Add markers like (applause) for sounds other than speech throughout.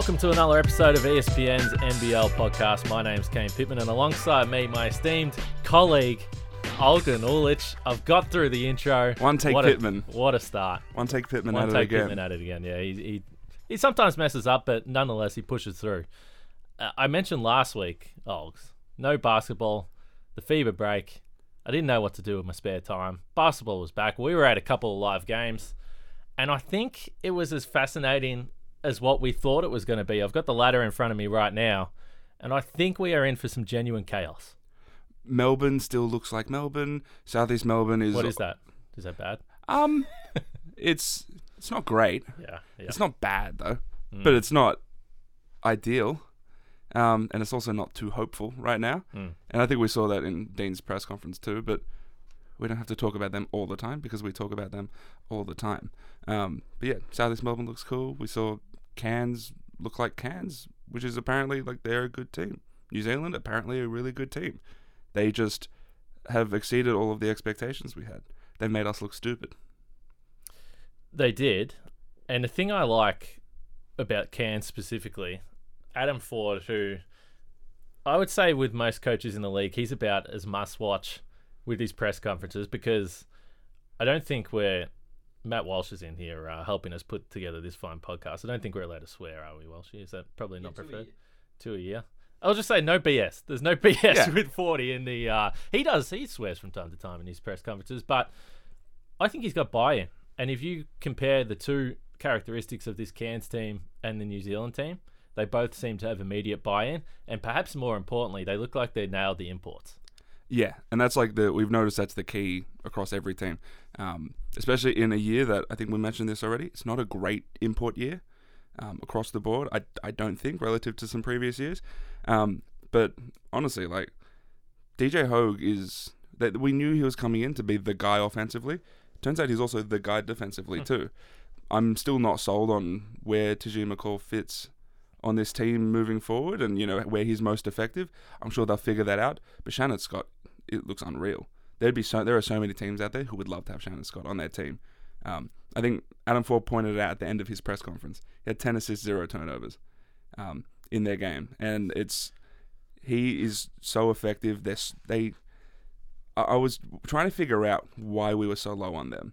Welcome to another episode of ESPN's NBL podcast. My name's Kane Pitman, and alongside me, my esteemed colleague, Olgun Uluc. I've got through the intro. One take what Pitman. A, what a start. One take Pitman One of take the game. Pitman at it again. Yeah, he, he, he sometimes messes up, but nonetheless, he pushes through. Uh, I mentioned last week, Olgs, no basketball, the FIBA break. I didn't know what to do with my spare time. Basketball was back. We were at a couple of live games, and I think it was as fascinating as what we thought it was going to be. I've got the ladder in front of me right now, and I think we are in for some genuine chaos. Melbourne still looks like Melbourne. Southeast Melbourne is What is that? Is that bad? um (laughs) it's it's not great. Yeah. yeah. It's not bad though. Mm. But it's not ideal. Um and it's also not too hopeful right now. Mm. And I think we saw that in Dean's press conference too, but we don't have to talk about them all the time because we talk about them all the time. Um, but yeah, Southeast Melbourne looks cool. We saw Cairns look like Cairns, which is apparently like they're a good team. New Zealand apparently a really good team. They just have exceeded all of the expectations we had. They made us look stupid. They did. And the thing I like about Cairns specifically, Adam Ford, who I would say with most coaches in the league, he's about as must watch with his press conferences because I don't think we're. Matt Walsh is in here uh, helping us put together this fine podcast. I don't think we're allowed to swear, are we, Walshy? Is that probably not preferred? Two a year. I'll just say no BS. There's no (laughs) BS Yeah. with Fordy in the. Uh, he does. He swears from time to time in his press conferences, but I think he's got buy-in. And if you compare the two characteristics of this Cairns team and the New Zealand team, they both seem to have immediate buy-in, and perhaps more importantly, they look like they nailed the imports. Yeah, and that's like the we've noticed that's the key across every team, um, especially in a year that I think we mentioned this already. It's not a great import year um, across the board. I, I don't think relative to some previous years, um, but honestly, like DJ Hogue is that we knew he was coming in to be the guy offensively. Turns out he's also the guy defensively too. I'm still not sold on where Tahjere McCall fits on this team moving forward and you know where he's most effective. I'm sure they'll figure that out. But Shannon Scott, it looks unreal. There'd be so there are so many teams out there who would love to have Shannon Scott on their team. Um, I think Adam Ford pointed it out at the end of his press conference. He had 10 assists, zero turnovers um, in their game, and it's he is so effective. They're, they, I, I was trying to figure out why we were so low on them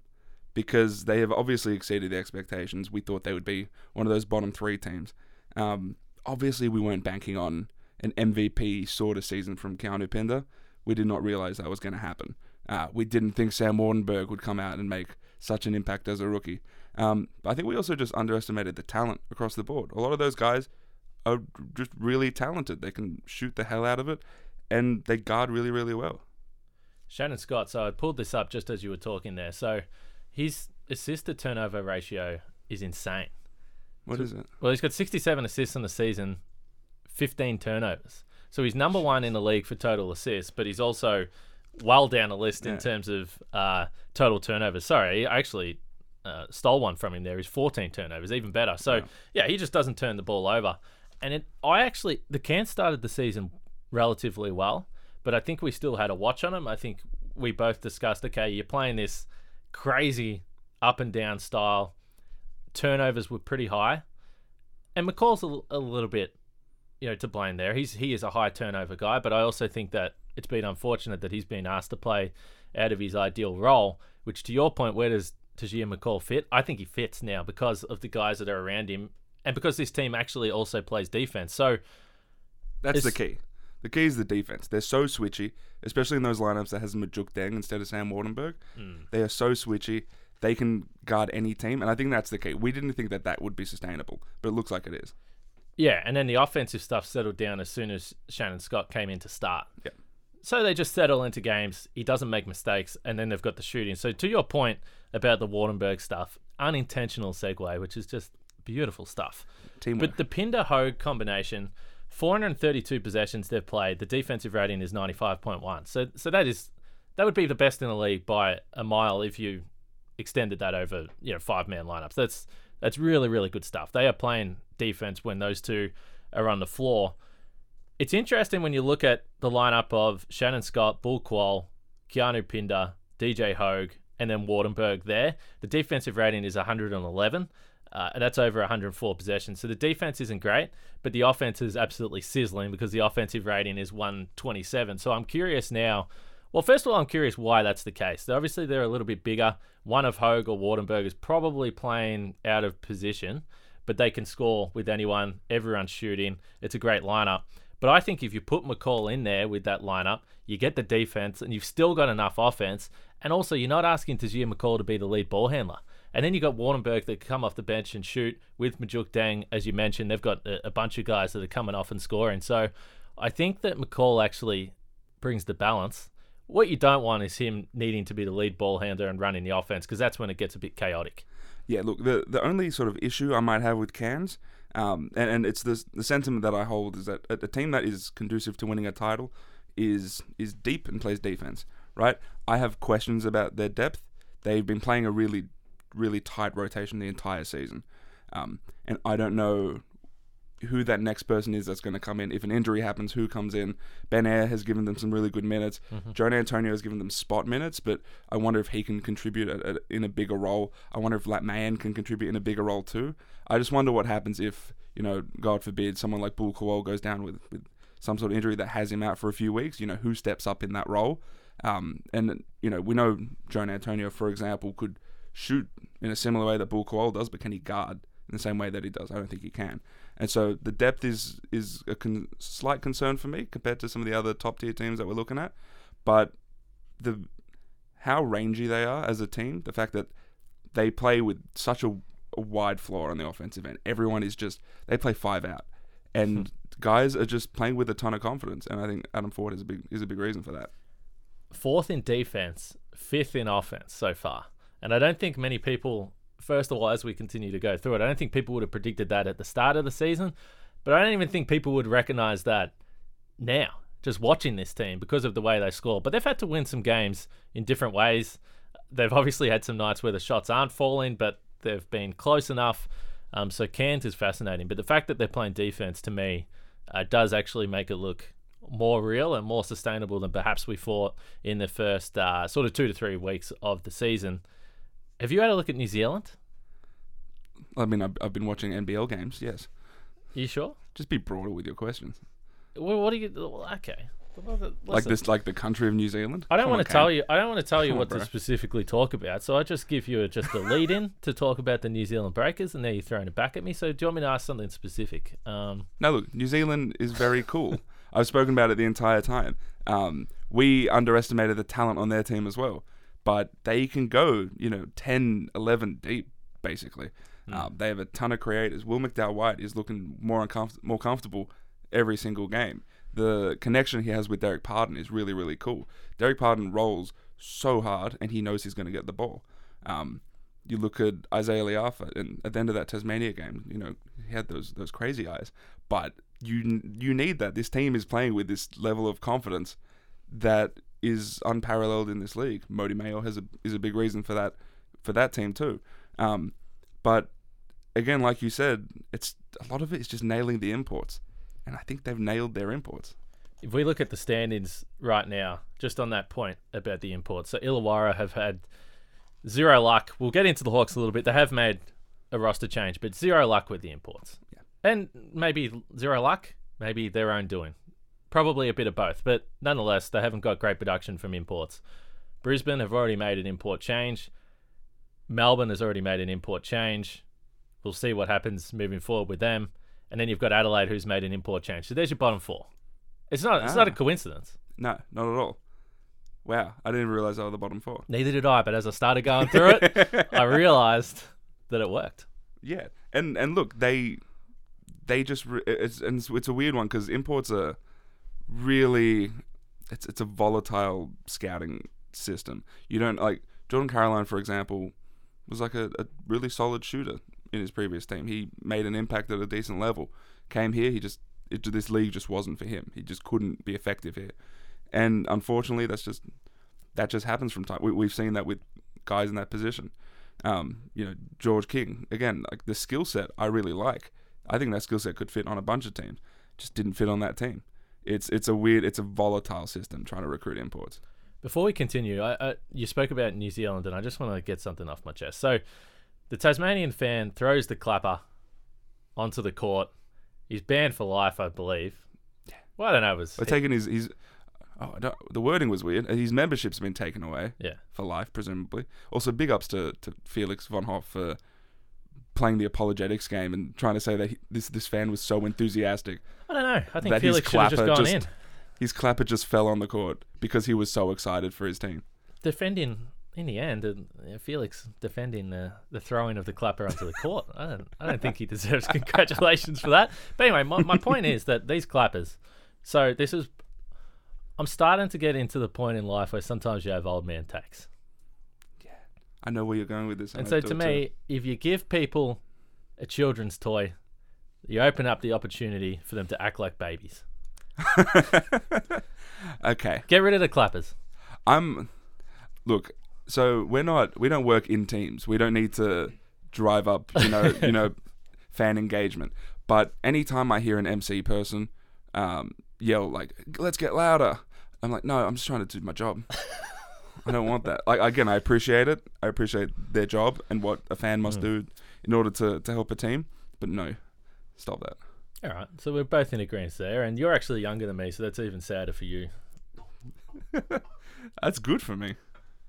because they have obviously exceeded the expectations. We thought they would be one of those bottom three teams. Um, obviously, we weren't banking on an MVP sort of season from Keanu Pinder. We did not realize that was going to happen. Uh, we didn't think Sam Waardenburg would come out and make such an impact as a rookie. Um, but I think we also just underestimated the talent across the board. A lot of those guys are just really talented. They can shoot the hell out of it, and they guard really, really well. Shannon Scott. So I pulled this up just as you were talking there. So his assist to turnover ratio is insane. What is it? Well, he's got 67 assists in the season, 15 turnovers. So he's number one in the league for total assists, but he's also well down the list in Yeah. terms of uh, total turnovers. Sorry, I actually uh, stole one from him there. He's 14 turnovers, even better. So, Yeah. yeah, he just doesn't turn the ball over. And it, I actually, the Cairns started the season relatively well, but I think we still had a watch on him. I think we both discussed, okay, you're playing this crazy up and down style. Turnovers were pretty high. And McCall's a, a little bit, you know, to blame there. He's he is a high turnover guy, but I also think that it's been unfortunate that he's been asked to play out of his ideal role. Which, to your point, where does Tahjere McCall fit? I think he fits now because of the guys that are around him, and because this team actually also plays defense. So That's the key. The key is the defense. They're so switchy, especially in those lineups that has Majok Deng instead of Sam Waardenburg. Hmm. They are so switchy. They can guard any team, and I think that's the key. We didn't think that that would be sustainable, but it looks like it is. Yeah, and then the offensive stuff settled down as soon as Shannon Scott came in to start. Yeah. So they just settle into games. He doesn't make mistakes, and then they've got the shooting. So to your point about the Waardenburg stuff, unintentional segue, which is just beautiful stuff. Teamwork. But the Pinder Hogue combination, 432 possessions they've played. The defensive rating is 95.1. So so that is that would be the best in the league by a mile if you extended that over you know five man lineups. That's that's really really good stuff. They are playing defense when those two are on the floor. It's interesting when you look at the lineup of Shannon Scott, Bul Kuol, Keanu Pinder, DJ Hogue, and then Waardenburg there. The defensive rating is 111. Uh, that's over 104 possessions. So the defense isn't great, but the offense is absolutely sizzling because the offensive rating is 127. So I'm curious now. Well, first of all, I'm curious why that's the case. Obviously, they're a little bit bigger. One of Hogue or Waardenburg is probably playing out of position, but they can score with anyone. Everyone's shooting. It's a great lineup. But I think if you put McCall in there with that lineup, you get the defense and you've still got enough offense. And also, you're not asking Tahjere McCall to be the lead ball handler. And then you've got Waardenburg that come off the bench and shoot with Majok Deng, as you mentioned. They've got a, a bunch of guys that are coming off and scoring. So I think that McCall actually brings the balance. What you don't want is him needing to be the lead ball handler and running the offense because that's when it gets a bit chaotic. Yeah, look, the the only sort of issue I might have with Cairns, um, and, and it's the the sentiment that I hold is that a, a team that is conducive to winning a title is is deep and plays defense. Right? I have questions about their depth. They've been playing a really really tight rotation the entire season, um, and I don't know who that next person is that's going to come in. If an injury happens, who comes in? Ben Ayre has given them some really good minutes. Mm-hmm. Jonah Antonio has given them spot minutes, but I wonder if he can contribute a, a, in a bigger role. I wonder if Lat Mayen can contribute in a bigger role too. I just wonder what happens if, you know, God forbid, someone like Bul Kuol goes down with, with some sort of injury that has him out for a few weeks. You know, who steps up in that role? Um, and, you know, we know Jonah Antonio, for example, could shoot in a similar way that Bul Kuol does, but can he guard in the same way that he does? I don't think he can. And so the depth is is a con- slight concern for me compared to some of the other top tier teams that we're looking at. But the how rangy they are as a team, the fact that they play with such a, a wide floor on the offensive end. Everyone is just they play five out, and hmm. guys are just playing with a ton of confidence. And I think Adam Ford is a big is a big reason for that. Fourth in defense, fifth in offense so far, and I don't think many people first of all, as we continue to go through it, I don't think people would have predicted that at the start of the season, but I don't even think people would recognize that now, just watching this team because of the way they score. But they've had to win some games in different ways. They've obviously had some nights where the shots aren't falling, but they've been close enough. Um, so Cairns is fascinating, but the fact that they're playing defense to me uh, does actually make it look more real and more sustainable than perhaps we thought in the first uh, sort of two to three weeks of the season. Have you had a look at New Zealand? I mean, I've, I've been watching NBL games. Yes. You sure? Just be broader with your questions. Well, what do you? Okay. Listen. Like this, like the country of New Zealand. I don't want to tell you. I don't want to tell you Come what on, to specifically talk about. So I just give you a, just a lead in to talk about the New Zealand Breakers, and now you're throwing it back at me. So do you want me to ask something specific? Um, no, look, New Zealand is very cool. I've spoken about it the entire time. Um, we underestimated the talent on their team as well but they can go, you know, 10, 11 deep, basically. Mm. Um, they have a ton of creators. Will McDowell White is looking more uncomf- more comfortable every single game. The connection he has with Dererk Pardon is really, really cool. Dererk Pardon rolls so hard, and he knows he's going to get the ball. Um, you look at Isaiah Le'afa, and at the end of that Tasmania game, you know, he had those those crazy eyes. But you you need that. This team is playing with this level of confidence that is unparalleled in this league. Mody Maor has a is a big reason for that for that team too. Um, but again, like you said, it's a lot of it is just nailing the imports, and I think they've nailed their imports. If we look at the standings right now, just on that point about the imports, so Illawarra have had zero luck. We'll get into the Hawks a little bit. They have made a roster change, but zero luck with the imports. Yeah. And maybe zero luck, maybe their own doing. Probably a bit of both, but nonetheless, they haven't got great production from imports. Brisbane have already made an import change. Melbourne has already made an import change. We'll see what happens moving forward with them. And then you've got Adelaide, who's made an import change. So there's your bottom four. It's not. It's not a ah. coincidence. No, not at all. Wow, I didn't realize they were the bottom four. Neither did I. But as I started going through it, I (laughs) realized that it worked. Yeah, and and look, they they just it's and it's, it's a weird one because imports are really it's it's a volatile scouting system. You don't like Jordan Caroline, for example, was like a, a really solid shooter in his previous team. He made an impact at a decent level. Came here, he just it, this league just wasn't for him. He just couldn't be effective here, and unfortunately, that's just that just happens from time. We, we've seen that with guys in that position. Um, you know, George King again, like the skill set I really like. I think that skill set could fit on a bunch of teams. Just didn't fit on that team it's it's a weird, it's a volatile system trying to recruit imports. Before we continue, I, I, you spoke about New Zealand, and I just want to get something off my chest. So, The Tasmanian fan throws the clapper onto the court. He's banned for life, I believe. Well, I don't know. It was They're taking his his. Oh, I don't, the wording was weird. His membership's been taken away yeah. for life, presumably. Also, big ups to, to Felix von Hofe for playing the apologetics game and trying to say that he, this this fan was so enthusiastic. I don't know. I think That his Felix should have just clapper gone just- in. His clapper just fell on the court because he was so excited for his team. defending in the end, uh, Felix defending the, the throwing of the clapper onto the court. I don't I don't think he deserves (laughs) congratulations for that. But anyway, my, my point is that these clappers. So this is, I'm starting to get into the point in life where sometimes you have old man takes, I know where you're going with this. and so to me, if you give people a children's toy, you open up the opportunity for them to act like babies. (laughs) okay, Get rid of the clappers. I'm. Look, so we're not. We don't work in teams. We don't need to drive up. You know. you know, (laughs) fan engagement. But anytime I hear an MC person um, yell like, "Let's get louder," I'm like, "No, I'm just trying to do my job." (laughs) I don't want that. Like again, I appreciate it. I appreciate their job and what a fan must Mm. do in order to, to help a team. But no, stop that. All right, so we're both in agreement there, and you're actually younger than me, so that's even sadder for you. (laughs) That's good for me.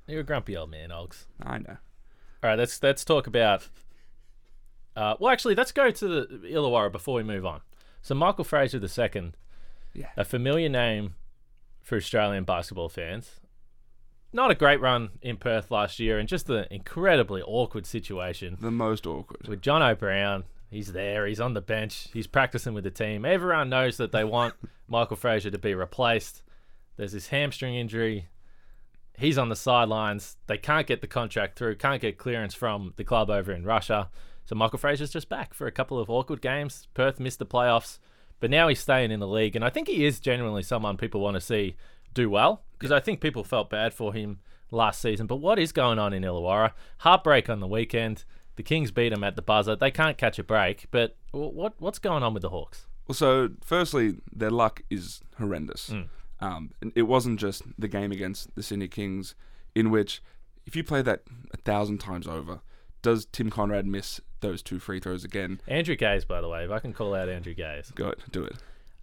You're a grumpy old man, Oggs. I know. All right, let's let's talk about. Uh, well, actually, let's go to the Illawarra before we move on. So, Michael Frazier II, Yeah. a familiar name for Australian basketball fans. Not a great run in Perth last year, and just an incredibly awkward situation The most awkward. with John O'Brown. He's there. He's on the bench. He's practicing with the team. Everyone knows that they want (laughs) Michael Frazier to be replaced. There's this hamstring injury. He's on the sidelines. They can't get the contract through. Can't get clearance from the club over in Russia. So Michael Frazier's just back for a couple of awkward games. Perth missed the playoffs, but now he's staying in the league, and I think he is genuinely someone people want to see do well because I think people felt bad for him last season. But what is going on in Illawarra? Heartbreak on the weekend. The Kings beat them at the buzzer. They can't catch a break. But what what's going on with the Hawks? Well, so firstly, their luck is horrendous. Mm. Um, it wasn't just the game against the Sydney Kings, in which if you play that a thousand times over, does Tim Coenraad miss those two free throws again? Andrew Gaze, by the way, if I can call out Andrew Gaze, Go it, do it.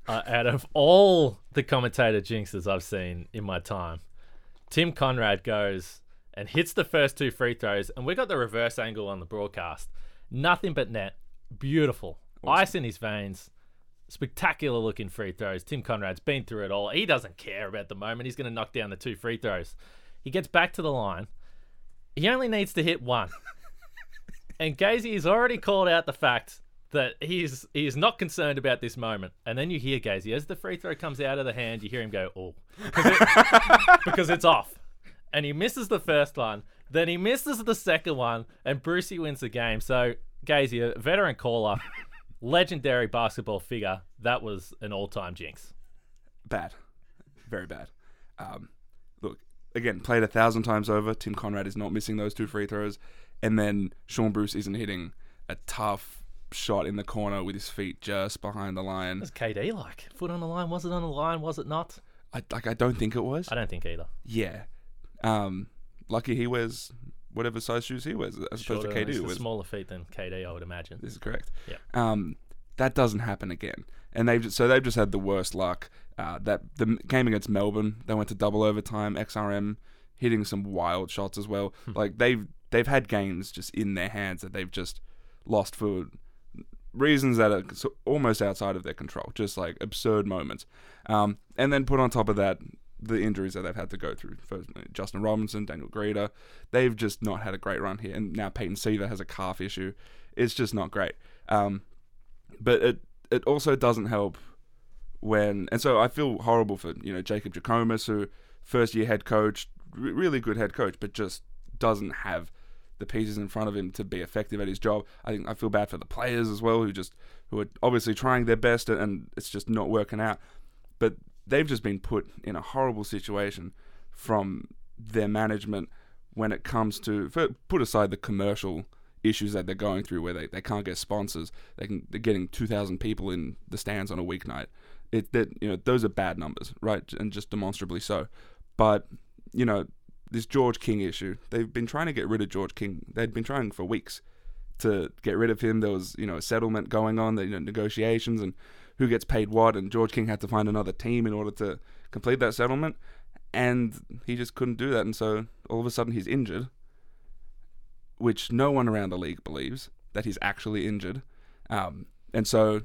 Uh, out of all the commentator jinxes I've seen in my time, Tim Coenraad goes and hits the first two free throws, and we got the reverse angle on the broadcast. Nothing but net. Beautiful. Ice in his veins. Spectacular looking free throws. Tim Coenraad's been through it all. He doesn't care about the moment. He's going to knock down the two free throws. He gets back to the line. He only needs to hit one. (laughs) and Gazy has already called out the fact that he's he is not concerned about this moment. And then you hear Gazy as the free throw comes out of the hand, you hear him go, "Oh," because, it- (laughs) because it's off, and he misses the first one. Then he misses the second one, and Brucey wins the game. So Gazy, a veteran caller, (laughs) legendary basketball figure, that was an all-time jinx. Bad, very bad. Um, look, again, played a thousand times over. Tim Coenraad is not missing those two free throws, and then Shaun Bruce isn't hitting a tough shot in the corner with his feet just behind the line. What's KD like? Foot on the line? Was it on the line? Was it not? I like. I don't think it was. I don't think either. Yeah. Um, lucky he wears whatever size shoes he wears as opposed Shorter, to it's KD. wears- smaller feet than KD, I would imagine. This is correct. Yeah. Um, that doesn't happen again. And they've just, so they've just had the worst luck. Uh, that the game against Melbourne, they went to double overtime. XRM hitting some wild shots as well. Hmm. like they've they've had games just in their hands that they've just lost for reasons that are almost outside of their control. Just like absurd moments. Um, and then put on top of that the injuries that they've had to go through. Uh, Justin Robinson, Daniel Grida, they've just not had a great run here. And now Peyton Siva has a calf issue. It's just not great. Um, but it it also doesn't help when, and so I feel horrible for you know Jacob Jackomas, who first year head coach, re- really good head coach, but just doesn't have the pieces in front of him to be effective at his job. I think I feel bad for the players as well, who just who are obviously trying their best and, it's just not working out. But they've just been put in a horrible situation from their management when it comes to put aside the commercial issues that they're going through where they, they can't get sponsors they can they're getting 2000 people in the stands on a weeknight it that you know those are bad numbers right and just demonstrably so but you know this George King issue. They've been trying to get rid of George King. They'd been trying for weeks to get rid of him. There was you know a settlement going on, the you know, negotiations and who gets paid what, and George King had to find another team in order to complete that settlement, and he just couldn't do that, and so all of a sudden he's injured, which no one around the league believes that he's actually injured, um, and so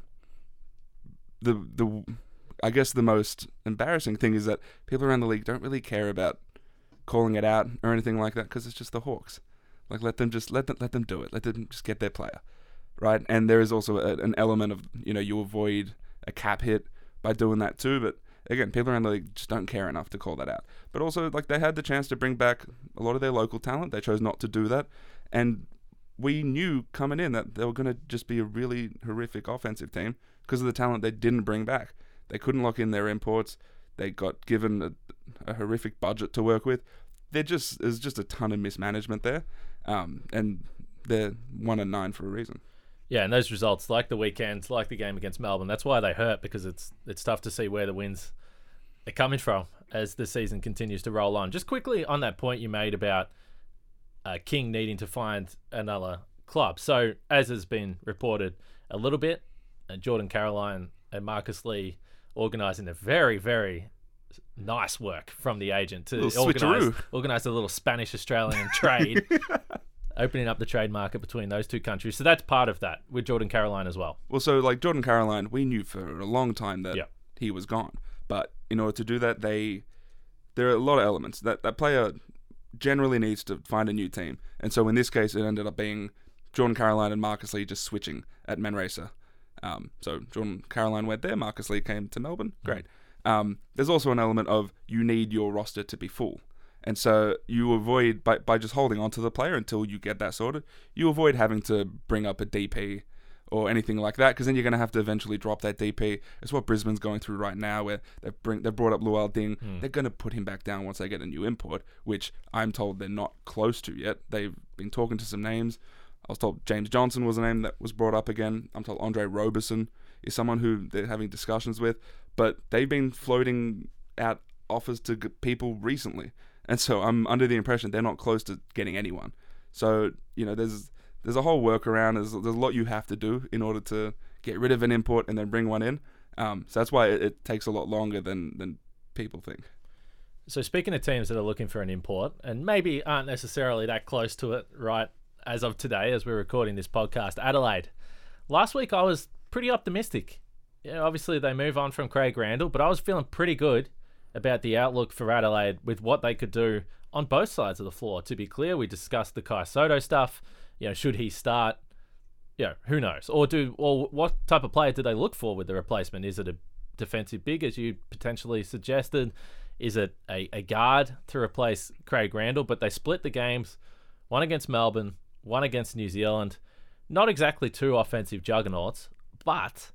the the I guess the most embarrassing thing is that people around the league don't really care about calling it out or anything like that because it's just the Hawks. Like let them just let them let them do it. Let them just get their player, right? And there is also a, an element of you know you avoid a cap hit by doing that too. But again, people around the league just don't care enough to call that out. But also like they had the chance to bring back a lot of their local talent. They chose not to do that, and we knew coming in that they were going to just be a really horrific offensive team because of the talent they didn't bring back. They couldn't lock in their imports. They got given a, a horrific budget to work with. There just there's just a ton of mismanagement there, um, and they're one and nine for a reason. Yeah, and those results, like the weekend, like the game against Melbourne, that's why they hurt because it's it's tough to see where the wins are coming from as the season continues to roll on. Just quickly on that point you made about uh, King needing to find another club. So as has been reported a little bit, uh, Jordan Caroline and Marcus Lee organising a very very nice work from the agent to organise organise a little Spanish Australian (laughs) trade, opening up the trade market between those two countries. So that's part of that with Jordan Caroline as well. Well, so like Jordan Caroline, we knew for a long time that Yeah. he was gone. But in order to do that, they there are a lot of elements that that player generally needs to find a new team. And so in this case, it ended up being Jordan Caroline and Marcus Lee just switching at Manresa. Um, so Jordan Caroline went there, Marcus Lee came to Melbourne. Great. Um, there's also an element of you need your roster to be full. And so you avoid by, by just holding on to the player until you get that sorted. You avoid having to bring up a DP or anything like that because then you're going to have to eventually drop that DP. It's what Brisbane's going through right now, where they've bring they've brought up Lual Ding. They're going to put him back down once they get a new import, which I'm told they're not close to yet. They've been talking to some names. I was told James Johnson was a name that was brought up again. I'm told Andre Roberson is someone who they're having discussions with, but they've been floating out offers to people recently, and so I'm under the impression they're not close to getting anyone. So you know, there's there's a whole workaround. There's there's a lot you have to do in order to get rid of an import and then bring one in. Um, so that's why it, it takes a lot longer than than people think. So speaking of teams that are looking for an import and maybe aren't necessarily that close to it right as of today as we're recording this podcast, Adelaide. Last week I was pretty optimistic. Yeah, obviously they move on from Craig Randall, but I was feeling pretty good about the outlook for Adelaide with what they could do on both sides of the floor. To be clear, we discussed the Kai Sotto stuff. You know, should he start? Yeah, who knows? Or do or what type of player do they look for with the replacement? Is it a defensive big, as you potentially suggested? Is it a, a guard to replace Craig Randall? But they split the games, one against Melbourne, one against New Zealand. Not exactly two offensive juggernauts, but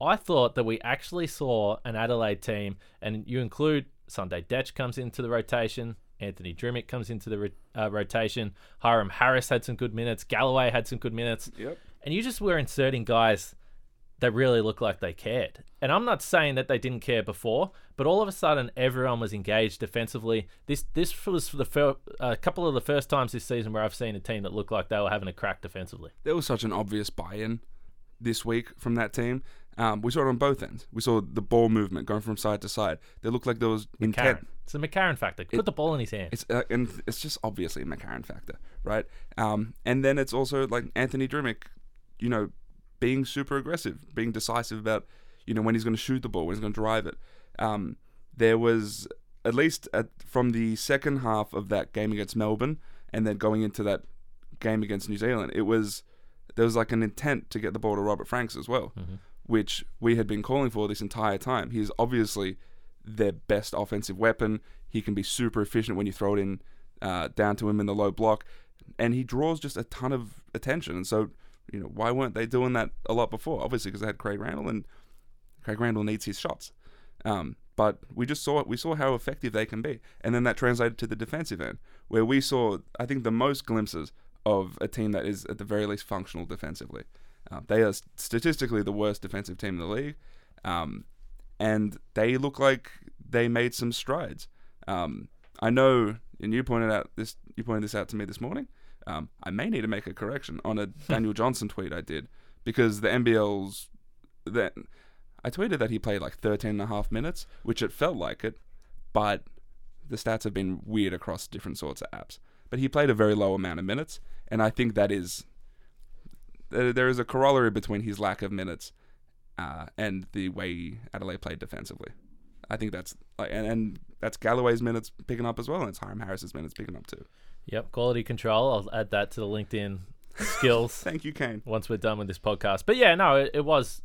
I thought that we actually saw an Adelaide team, and you include Sunday Dech comes into the rotation, Anthony Drmic comes into the ro- uh, rotation, Hiram Harris had some good minutes, Galloway had some good minutes, Yep. and you just were inserting guys that really looked like they cared. And I'm not saying that they didn't care before, but all of a sudden everyone was engaged defensively. This this was for the fir- a couple of the first times this season where I've seen a team that looked like they were having a crack defensively. There was such an obvious buy-in this week from that team. Um, we saw it on both ends. We saw the ball movement going from side to side. They looked like there was intent. McCarron. It's a McCarron factor. Put the ball in his hand. It's uh, and it's just obviously a McCarron factor, right? Um, and then it's also like Anthony Drmic, you know, being super aggressive, being decisive about, you know, when he's going to shoot the ball, when he's going to drive it. Um, there was at least at, from the second half of that game against Melbourne, and then going into that game against New Zealand, it was there was like an intent to get the ball to Robert Franks as well, which we had been calling for this entire time. He's obviously their best offensive weapon. He can be super efficient when you throw it in uh, down to him in the low block, and he draws just a ton of attention. And so, you know, why weren't they doing that a lot before? Obviously, because they had Craig Randall, and Craig Randall needs his shots. Um, but we just saw we saw how effective they can be, and then that translated to the defensive end, where we saw I think the most glimpses of a team that is at the very least functional defensively. Uh, they are statistically the worst defensive team in the league, um, and they look like they made some strides. Um, I know, and you pointed out this. You pointed this out to me this morning. Um, I may need to make a correction on a Daniel Johnson tweet I did because the NBL's that I tweeted that he played like 13 and a half minutes, which it felt like it, but the stats have been weird across different sorts of apps. But he played a very low amount of minutes, and I think that is there is a corollary between his lack of minutes uh, and the way Adelaide played defensively. I think that's like, and, and that's Galloway's minutes picking up as well, and it's Hiram Harris's minutes picking up too. Yep, quality control. I'll add that to the LinkedIn skills. (laughs) Thank you, Kane. Once we're done with this podcast, but yeah, no, it, it was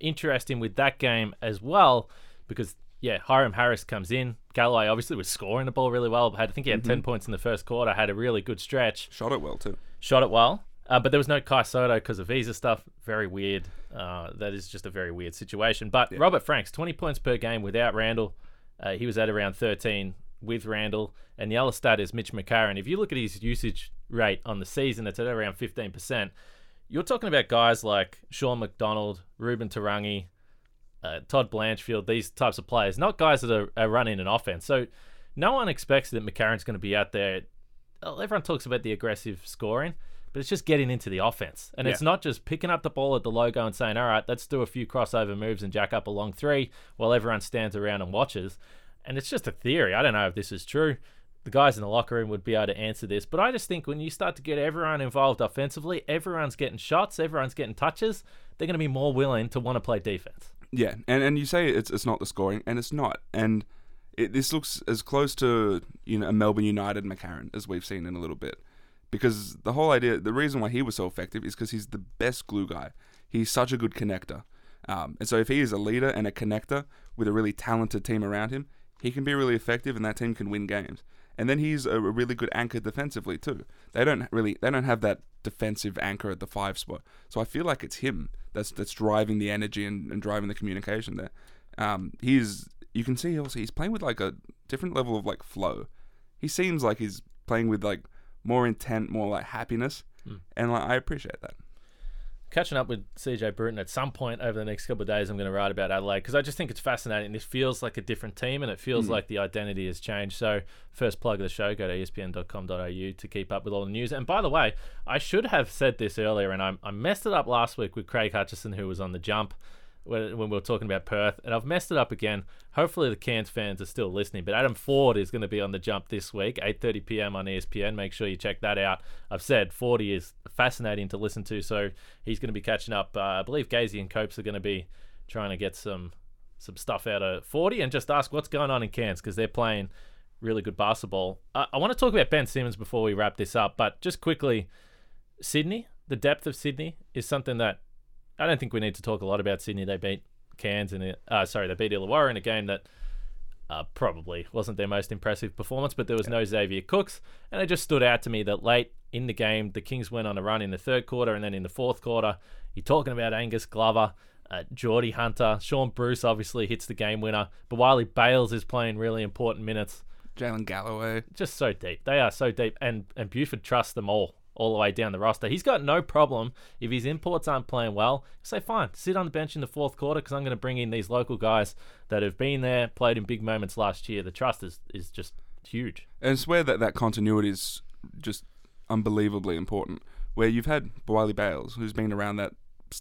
interesting with that game as well because yeah, Hiram Harris comes in. Galloway obviously was scoring the ball really well. Had I think he had Mm-hmm. ten points in the first quarter. Had a really good stretch. Shot it well too. Shot it well. Uh, but there was no Kai Sotto because of visa stuff. Very weird. Uh, that is just a very weird situation. But Robert Franks, 20 points per game without Randall. Uh, he was at around 13 with Randall. And the other stat is Mitch McCarron. If you look at his usage rate on the season, it's at around 15%. You're talking about guys like Sean McDonald, Reuben Te Rangi, uh, Todd Blanchfield, these types of players, not guys that are, are running an offense. So no one expects that McCarron's going to be out there. Everyone talks about the aggressive scoring, but it's just getting into the offense. And it's not just picking up the ball at the logo and saying, all right, let's do a few crossover moves and jack up a long three while everyone stands around and watches. And it's just a theory. I don't know if this is true. The guys in the locker room would be able to answer this. But I just think when you start to get everyone involved offensively, everyone's getting shots, everyone's getting touches, they're going to be more willing to want to play defense. Yeah, and and you say it's it's not the scoring, and it's not, and it, this looks as close to you know a Melbourne United McCarron as we've seen in a little bit, because the whole idea, the reason why he was so effective is because he's the best glue guy. He's such a good connector, um, and so if he is a leader and a connector with a really talented team around him, he can be really effective, and that team can win games. And then he's a really good anchor defensively too. They don't really they don't have that defensive anchor at the five spot. So I feel like it's him that's that's driving the energy and, and driving the communication there. Um, he's you can see also he's playing with like a different level of like flow. He seems like he's playing with like more intent, more like happiness, hmm. and like I appreciate that. catching up with CJ Bruton at some point over the next couple of days. I'm going to write about Adelaide because I just think it's fascinating. This feels like a different team and it feels hmm. like the identity has changed. So, first plug of the show, go to espn.com.au to keep up with all the news. And by the way, I should have said this earlier and I, I messed it up last week with Craig Hutchison, who was on the jump when, when we were talking about Perth, and I've messed it up again. Hopefully, the Cairns fans are still listening. But Adam Ford is going to be on the jump this week, 8:30 p.m. on ESPN. Make sure you check that out. I've said Fordy is fascinating to listen to, so he's going to be catching up. Uh, I believe Gazy and Copes are going to be trying to get some some stuff out of Fordy and just ask what's going on in Cairns because they're playing really good basketball. Uh, I want to talk about Ben Simmons before we wrap this up, but just quickly, Sydney, the depth of Sydney is something that I don't think we need to talk a lot about Sydney. They beat Cairns in it. Uh, sorry, they beat Illawarra in a game that uh, probably wasn't their most impressive performance, but there was no Xavier Cooks, and it just stood out to me that late in the game, the Kings went on a run in the third quarter, and then in the fourth quarter, you're talking about Angus Glover. Uh, Geordie Hunter, Shaun Bruce obviously hits the game winner, but Wiley Bales is playing really important minutes Jaylin Galloway. just so deep. They are so deep, and and Buford trusts them all all the way down the roster. He's got no problem if his imports aren't playing well. Say fine, sit on the bench in the fourth quarter because I'm going to bring in these local guys that have been there, played in big moments last year. The trust is is just huge. And it's where that, that continuity is just unbelievably important. Where you've had Wiley Bales, who's been around that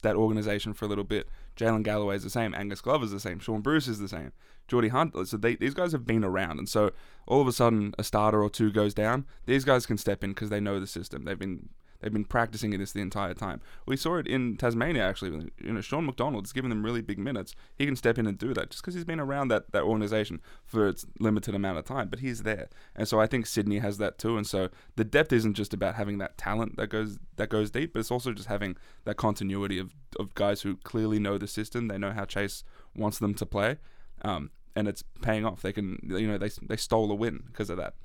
that organization for a little bit. Jaylin Galloway is the same. Angus Glover's the same. Shaun Bruce is the same. Geordie Hunt. So they, these guys have been around, and so all of a sudden a starter or two goes down. These guys can step in because they know the system. They've been they've been practicing this the entire time. We saw it in Tasmania actually. You know, Sean McDonald's giving them really big minutes. He can step in and do that just because he's been around that that organization for its limited amount of time. But he's there, and so I think Sydney has that too. And so the depth isn't just about having that talent that goes that goes deep, but it's also just having that continuity of of guys who clearly know the system. They know how Chase wants them to play. Um, and it's paying off. They can, you know, they they stole a win because of that.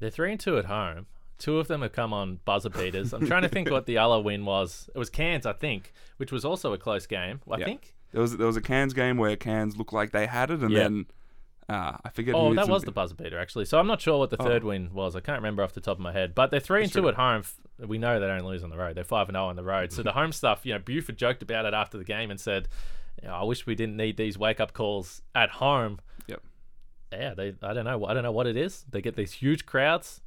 They're three and two at home. Two of them have come on buzzer beaters. I'm trying to think what the other win was. It was Cairns, I think, which was also a close game. I Yeah. think. There was there was a Cairns game where Cairns looked like they had it, and Yeah. then uh, I forget. Oh, that was the buzzer beater actually. So I'm not sure what the Oh. third win was. I can't remember off the top of my head. But they're three and two at home. F- We know they don't lose on the road. They're five and zero on the road. So the home stuff, you know, Buford joked about it after the game and said, you know, "I wish we didn't need these wake up calls at home." Yep. Yeah, they. I don't know. I don't know what it is. They get these huge crowds.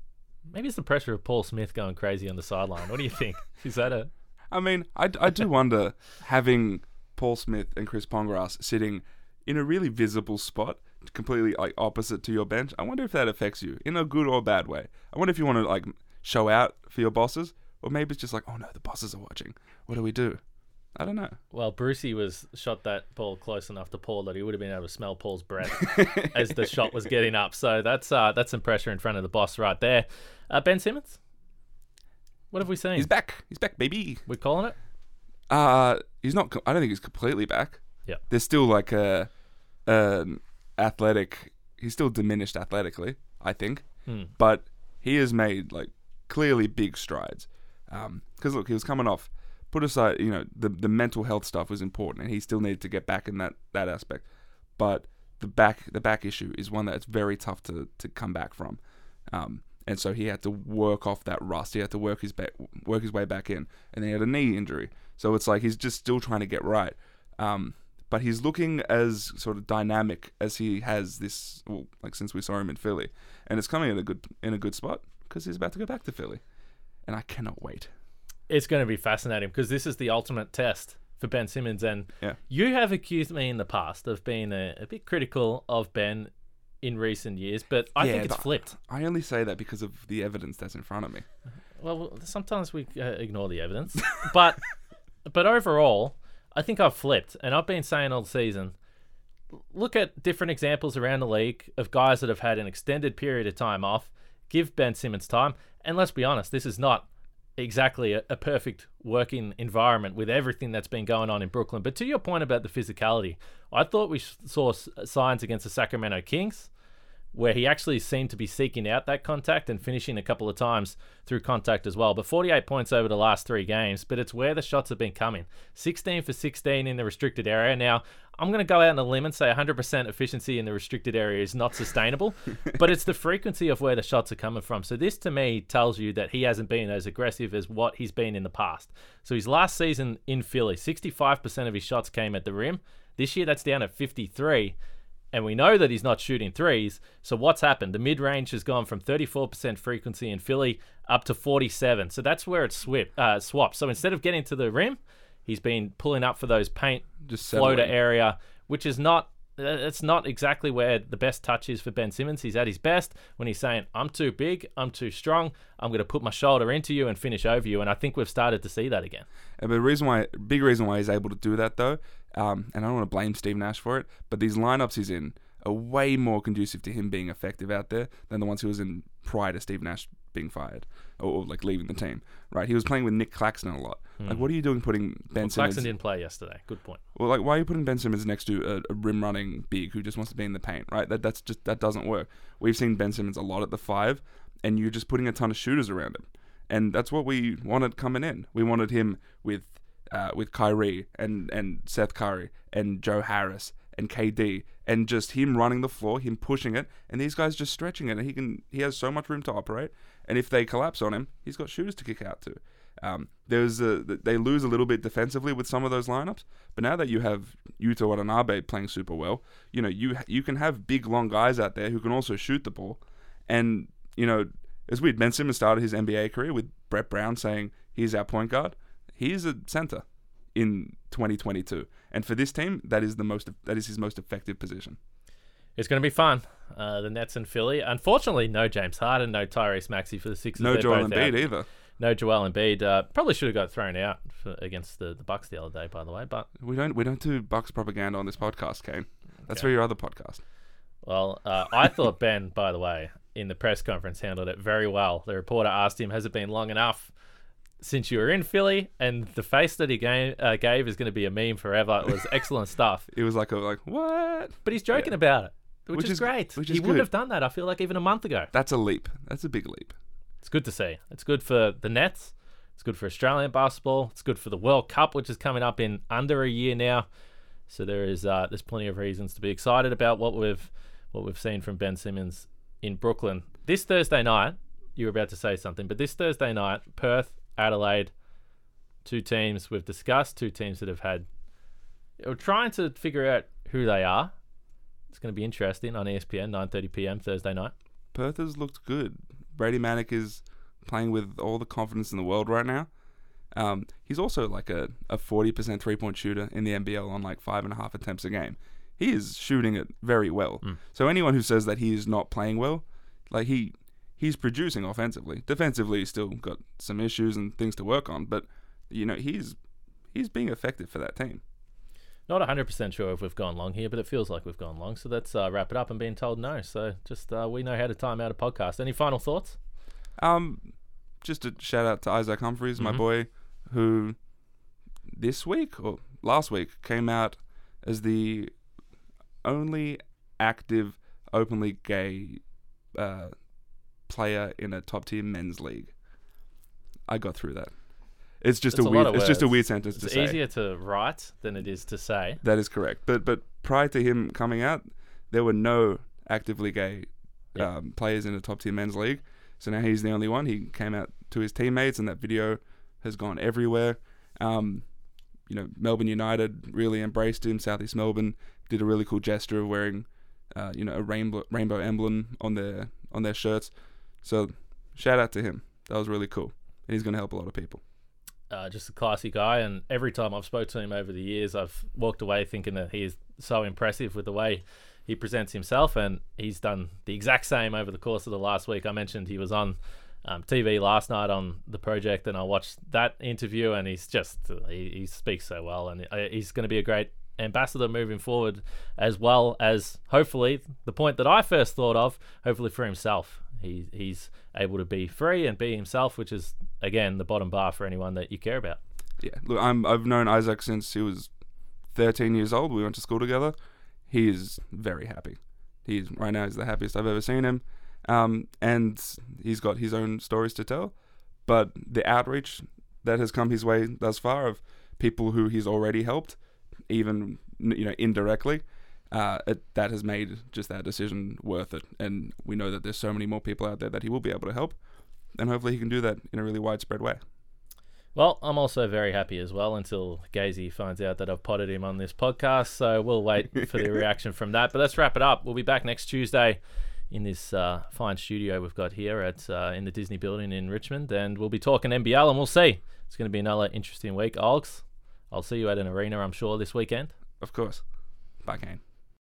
Maybe it's the pressure of Paul Smith going crazy on the sideline. What do you think? (laughs) Is that a I mean, I, I do wonder having Paul Smith and Chris Pongrass sitting in a really visible spot, completely like opposite to your bench. I wonder if that affects you in a good or bad way. I wonder if you want to like show out for your bosses, or maybe it's just like, oh no, the bosses are watching. What do we do? I don't know. Well, Brucey was shot that ball close enough to Paul that he would have been able to smell Paul's breath (laughs) as the shot was getting up. So that's uh, that's some pressure in front of the boss right there. Uh, ben Simmons, what have we seen? He's back. He's back, baby. We're calling it. Uh he's not. I don't think he's completely back. Yeah. There's still like a, an athletic. He's still diminished athletically. I think, Hmm. but he has made like clearly big strides. Because look, he was coming off. Put aside, you know, the the mental health stuff was important, and he still needed to get back in that that aspect. But the back the back issue is one that's very tough to to come back from. Um, and so he had to work off that rust. He had to work his ba- work his way back in, and then he had a knee injury. So it's like he's just still trying to get right. Um, but he's looking as sort of dynamic as he has this, well, like since we saw him in Philly, and it's coming in a good in a good spot because he's about to go back to Philly, and I cannot wait. It's going to be fascinating because this is the ultimate test for Ben Simmons. And Yeah. you have accused me in the past of being a, a bit critical of Ben in recent years, but I Yeah, think it's flipped. I only say that because of the evidence that's in front of me. Well, sometimes we uh, ignore the evidence, (laughs) but but overall, I think I've flipped, and I've been saying all season. Look at different examples around the league of guys that have had an extended period of time off. Give Ben Simmons time, and let's be honest, this is not exactly a, a perfect working environment with everything that's been going on in Brooklyn. But to your point about the physicality, I thought we saw signs against the Sacramento Kings where he actually seemed to be seeking out that contact and finishing a couple of times through contact as well. But 48 points over the last three games, but it's where the shots have been coming. 16 for 16 in the restricted area. Now, I'm going to go out on a limb and say 100% efficiency in the restricted area is not sustainable, (laughs) but it's the frequency of where the shots are coming from. So this to me tells you that he hasn't been as aggressive as what he's been in the past. So his last season in Philly, 65% of his shots came at the rim. This year that's down at 53 and we know that he's not shooting threes. So what's happened? The mid range has gone from 34% frequency in Philly up to 47. So that's where it's swip, uh, swapped. So instead of getting to the rim, he's been pulling up for those paint Just floater settling. area, which is not. It's not exactly where the best touch is for Ben Simmons. He's at his best when he's saying, "I'm too big, I'm too strong, I'm going to put my shoulder into you and finish over you." And I think we've started to see that again. And the reason why, big reason why he's able to do that though, um, and I don't want to blame Steve Nash for it, but these lineups he's in are way more conducive to him being effective out there than the ones he was in prior to Steve Nash being fired or, or, like leaving the team. Right? He was playing with Nic Claxton a lot. Like, what are you doing putting Ben Well, Simmons? Claxton didn't play yesterday. Good point. Well, like, why are you putting Ben Simmons next to a, a rim running big who just wants to be in the paint? Right? That that's just that doesn't work. We've seen Ben Simmons a lot at the five, and you're just putting a ton of shooters around him, and that's what we wanted coming in. We wanted him with uh, with Kyrie and and Seth Curry and Joe Harris and KD and just him running the floor, him pushing it, and these guys just stretching it. And he can he has so much room to operate. And if they collapse on him, he's got shooters to kick out to. Um, there's a, they lose a little bit defensively with some of those lineups, but now that you have Yuta Watanabe playing super well, you know you you can have big long guys out there who can also shoot the ball, and you know it's weird. Ben Simmons started his NBA career with Brett Brown saying he's our point guard. He's a center in 2022, and for this team, that is the most that is his most effective position. It's going to be fun. Uh, the Nets and Philly. Unfortunately, no James Harden, no Tyrese Maxey for the Sixers. No They're Joel Embiid out. either. No Joel Embiid. Uh, probably should have got thrown out for, against the, the Bucks the other day, by the way. But We don't we don't do Bucks propaganda on this podcast, Kane. That's Okay. for your other podcast. well, uh, I thought Ben, by the way, in the press conference handled it very well. The reporter asked him, "Has it been long enough since you were in Philly?" And the face that he gave, uh, gave is going to be a meme forever. It was (laughs) excellent stuff. It was like a like what? But he's joking Yeah. about it, which, Which is, is- great. which he is wouldn't have done that. I feel like even a month ago. That's a leap. That's a big leap. It's good to see. It's good for the Nets. It's good for Australian basketball. It's good for the World Cup, which is coming up in under a year now. So there is uh, there's plenty of reasons to be excited about what we've what we've seen from Ben Simmons in Brooklyn this Thursday night. You were about to say something, but this Thursday night, Perth, Adelaide, two teams we've discussed, two teams that have had. We're trying to figure out who they are. It's going to be interesting on ESPN, 9:30 p.m. Thursday night. Perth has looked good. Brady Manek is playing with all the confidence in the world right now. Um, he's also like a, a 40% three point shooter in the NBL on like five and a half attempts a game. He is shooting it very well. Mm. So anyone who says that he is not playing well, like he he's producing offensively. Defensively, he's still got some issues and things to work on, but you know he's he's being effective for that team. Not 100% sure if we've gone long here, but it feels like we've gone long. So let's uh, wrap it up. I'm being told no. So just uh, we know how to time out a podcast. Any final thoughts? Um, just a shout out to Isaac Humphries, my Mhm. boy, who this week or last week came out as the only active, openly gay uh, player in a top tier men's league. I got through that. It's just That's a a weird. It's just a weird sentence It's to say. It's easier to write than it is to say. That is correct. But but prior to him coming out, there were no actively gay Yeah. um, players in the top tier men's league. So now he's the only one. He came out to his teammates, and that video has gone everywhere. Um, you know, Melbourne United really embraced him. Southeast Melbourne did a really cool gesture of wearing, uh, you know, a rainbow rainbow emblem on their on their shirts. So shout out to him. That was really cool, and he's going to help a lot of people. Uh, just a classy guy. And every time I've spoke to him over the years, I've walked away thinking that he is so impressive with the way he presents himself. And he's done the exact same over the course of the last week. I mentioned he was on um, TV last night on the project, and I watched that interview. And he's just he, he speaks so well, and uh, he's going to be a great ambassador moving forward, as well as hopefully the point that I first thought of, hopefully for himself. He, he's able to be free and be himself, which is again the bottom bar for anyone that you care about. Yeah, look, I'm I've known Isaac since he was 13 years old. We went to school together. He is very happy. He's right now he's the happiest I've ever seen him, um, and he's got his own stories to tell. But the outreach that has come his way thus far of people who he's already helped, even you know indirectly, uh, it, that has made just that decision worth it. And we know that there's so many more people out there that he will be able to help, and hopefully he can do that in a really widespread way. Well, I'm also very happy as well until Gazy finds out that I've potted him on this podcast. So we'll wait for the (laughs) reaction from that. But let's wrap it up. We'll be back next Tuesday in this uh, fine studio we've got here at uh, in the Disney building in Richmond, and we'll be talking NBL, and we'll see. It's going to be another interesting week. Olgs, I'll see you at an arena, I'm sure, this weekend. Of course. Bye, Kane.